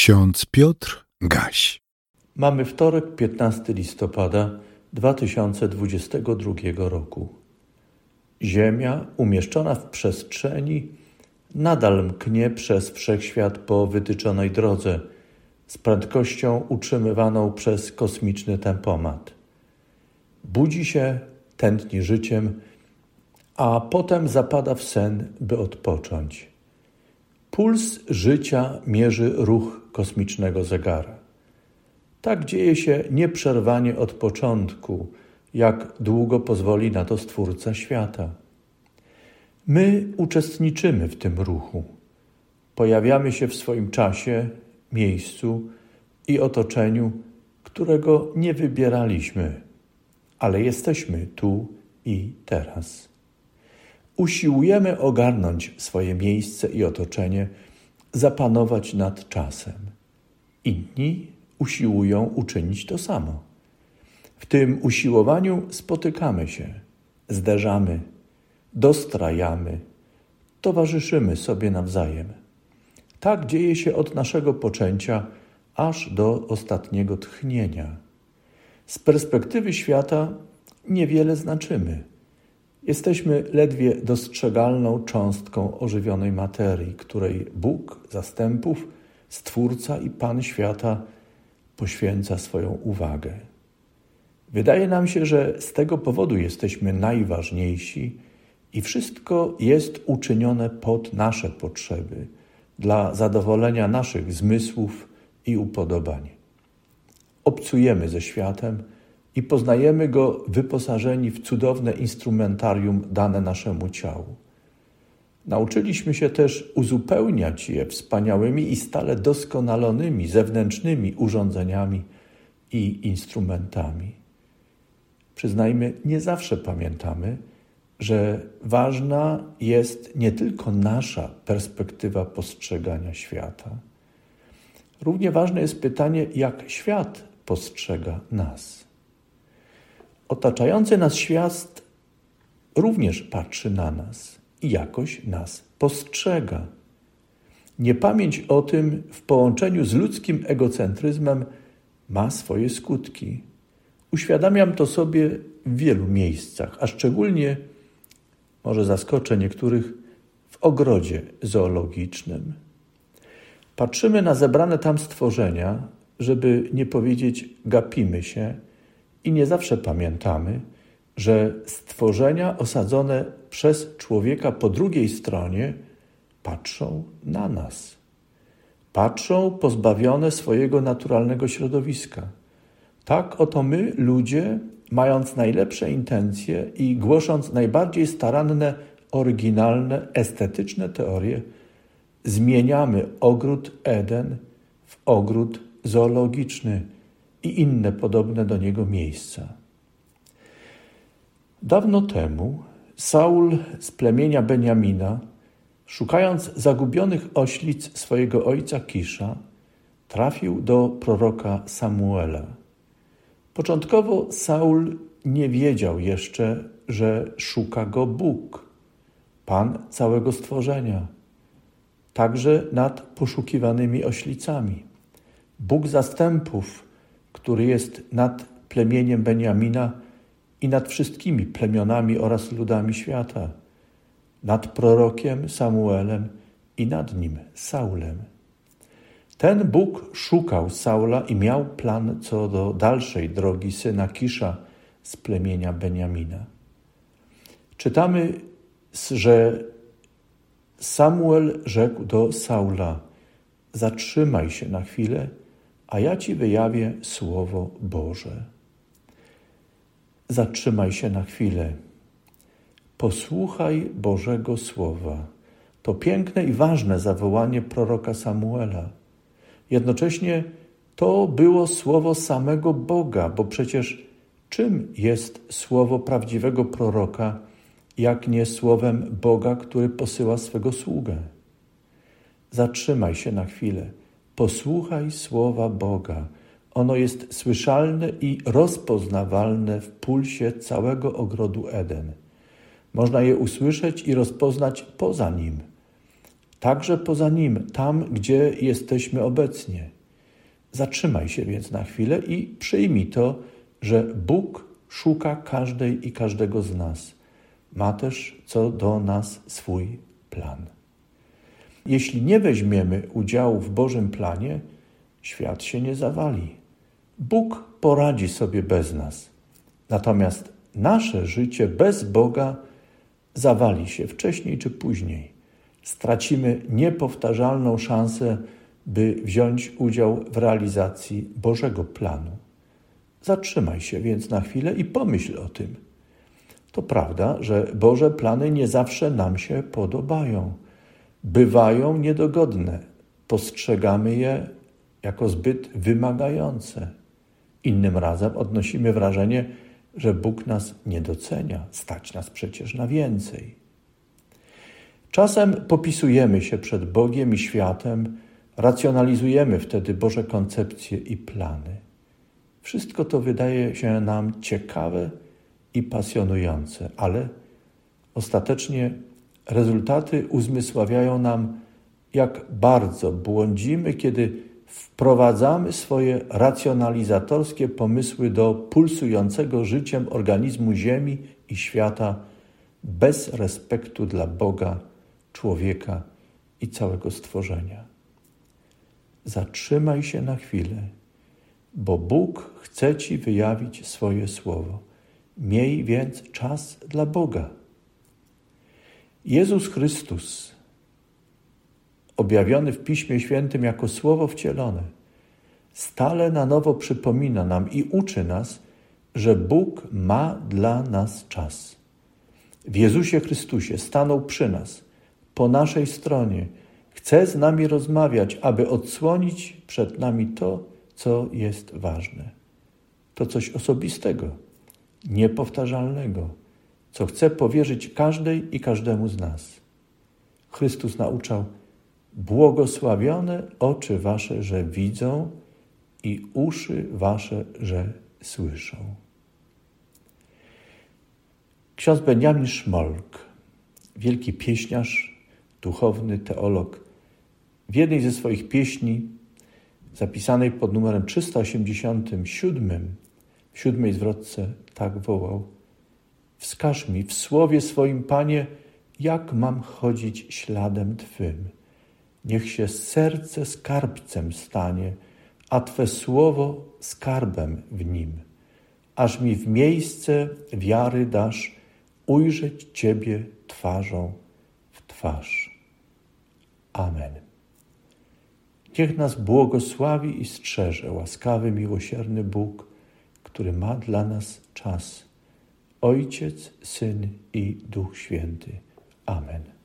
Ksiądz Piotr Gaś. Mamy wtorek, 15 listopada 2022 roku. Ziemia, umieszczona w przestrzeni, nadal mknie przez wszechświat po wytyczonej drodze, z prędkością utrzymywaną przez kosmiczny tempomat. Budzi się, tętni życiem, a potem zapada w sen, by odpocząć. Puls życia mierzy ruch kosmicznego zegara. Tak dzieje się nieprzerwanie od początku, jak długo pozwoli na to Stwórca świata. My uczestniczymy w tym ruchu. Pojawiamy się w swoim czasie, miejscu i otoczeniu, którego nie wybieraliśmy, ale jesteśmy tu i teraz. Usiłujemy ogarnąć swoje miejsce i otoczenie, zapanować nad czasem. Inni usiłują uczynić to samo. W tym usiłowaniu spotykamy się, zderzamy, dostrajamy, towarzyszymy sobie nawzajem. Tak dzieje się od naszego poczęcia aż do ostatniego tchnienia. Z perspektywy świata niewiele znaczymy. Jesteśmy ledwie dostrzegalną cząstką ożywionej materii, której Bóg zastępów, Stwórca i Pan świata poświęca swoją uwagę. Wydaje nam się, że z tego powodu jesteśmy najważniejsi i wszystko jest uczynione pod nasze potrzeby, dla zadowolenia naszych zmysłów i upodobań. Obcujemy ze światem i poznajemy go wyposażeni w cudowne instrumentarium dane naszemu ciału. Nauczyliśmy się też uzupełniać je wspaniałymi i stale doskonalonymi zewnętrznymi urządzeniami i instrumentami. Przyznajmy, nie zawsze pamiętamy, że ważna jest nie tylko nasza perspektywa postrzegania świata. Równie ważne jest pytanie, jak świat postrzega nas. Otaczający nas świat również patrzy na nas i jakoś nas postrzega. Niepamięć o tym w połączeniu z ludzkim egocentryzmem ma swoje skutki. Uświadamiam to sobie w wielu miejscach, a szczególnie, może zaskoczę niektórych, w ogrodzie zoologicznym. Patrzymy na zebrane tam stworzenia, żeby nie powiedzieć gapimy się i nie zawsze pamiętamy, że stworzenia osadzone przez człowieka po drugiej stronie patrzą na nas. Patrzą pozbawione swojego naturalnego środowiska. Tak oto my, ludzie, mając najlepsze intencje i głosząc najbardziej staranne, oryginalne, estetyczne teorie, zmieniamy ogród Eden w ogród zoologiczny i inne podobne do niego miejsca. Dawno temu Saul z plemienia Beniamina, szukając zagubionych oślic swojego ojca Kisza, trafił do proroka Samuela. Początkowo Saul nie wiedział jeszcze, że szuka go Bóg, Pan całego stworzenia, także nad poszukiwanymi oślicami. Bóg zastępów, który jest nad plemieniem Beniamina, i nad wszystkimi plemionami oraz ludami świata, nad prorokiem Samuelem i nad nim Saulem. Ten Bóg szukał Saula i miał plan co do dalszej drogi syna Kisza z plemienia Beniamina. Czytamy, że Samuel rzekł do Saula: Zatrzymaj się na chwilę, a ja ci wyjawię słowo Boże. Zatrzymaj się na chwilę. Posłuchaj Bożego Słowa. To piękne i ważne zawołanie proroka Samuela. Jednocześnie to było słowo samego Boga, bo przecież czym jest słowo prawdziwego proroka, jak nie słowem Boga, który posyła swego sługę? Zatrzymaj się na chwilę. Posłuchaj słowa Boga ono jest słyszalne i rozpoznawalne w pulsie całego ogrodu Eden. Można je usłyszeć i rozpoznać poza nim. także poza Nim, tam, gdzie jesteśmy obecnie. Zatrzymaj się więc na chwilę i przyjmij to, że Bóg szuka każdej i każdego z nas. Ma też co do nas swój plan. Jeśli nie weźmiemy udziału w Bożym planie, świat się nie zawali. Bóg poradzi sobie bez nas. Natomiast nasze życie bez Boga zawali się wcześniej czy później. Stracimy niepowtarzalną szansę, by wziąć udział w realizacji Bożego planu. Zatrzymaj się więc na chwilę i pomyśl o tym. To prawda, że Boże plany nie zawsze nam się podobają. Bywają niedogodne. Postrzegamy je jako zbyt wymagające. Innym razem odnosimy wrażenie, że Bóg nas nie docenia, stać nas przecież na więcej. Czasem popisujemy się przed Bogiem i światem, racjonalizujemy wtedy Boże koncepcje i plany. Wszystko to wydaje się nam ciekawe i pasjonujące, ale ostatecznie rezultaty uzmysławiają nam, jak bardzo błądzimy, kiedy wprowadzamy swoje racjonalizatorskie pomysły do pulsującego życiem organizmu Ziemi i świata bez respektu dla Boga, człowieka i całego stworzenia. Zatrzymaj się na chwilę, bo Bóg chce Ci wyjawić swoje słowo. Miej więc czas dla Boga. Jezus Chrystus objawiony w Piśmie Świętym jako Słowo wcielone, stale na nowo przypomina nam i uczy nas, że Bóg ma dla nas czas. W Jezusie Chrystusie stanął przy nas, po naszej stronie, chce z nami rozmawiać, aby odsłonić przed nami to, co jest ważne. To coś osobistego, niepowtarzalnego, co chce powierzyć każdej i każdemu z nas. Chrystus nauczał, Błogosławione oczy wasze, że widzą i uszy wasze, że słyszą. Ksiądz Benjamin Szmolk, wielki pieśniarz, duchowny teolog, w jednej ze swoich pieśni, zapisanej pod numerem 387, w siódmej zwrotce tak wołał: Wskaż mi w słowie swoim, Panie, jak mam chodzić śladem Twym Niech się serce skarbcem stanie, a Twe słowo skarbem w nim, aż mi w miejsce wiary dasz ujrzeć Ciebie twarzą w twarz. Amen. Niech nas błogosławi i strzeże łaskawy, miłosierny Bóg, który ma dla nas czas. Ojciec, Syn i Duch Święty. Amen.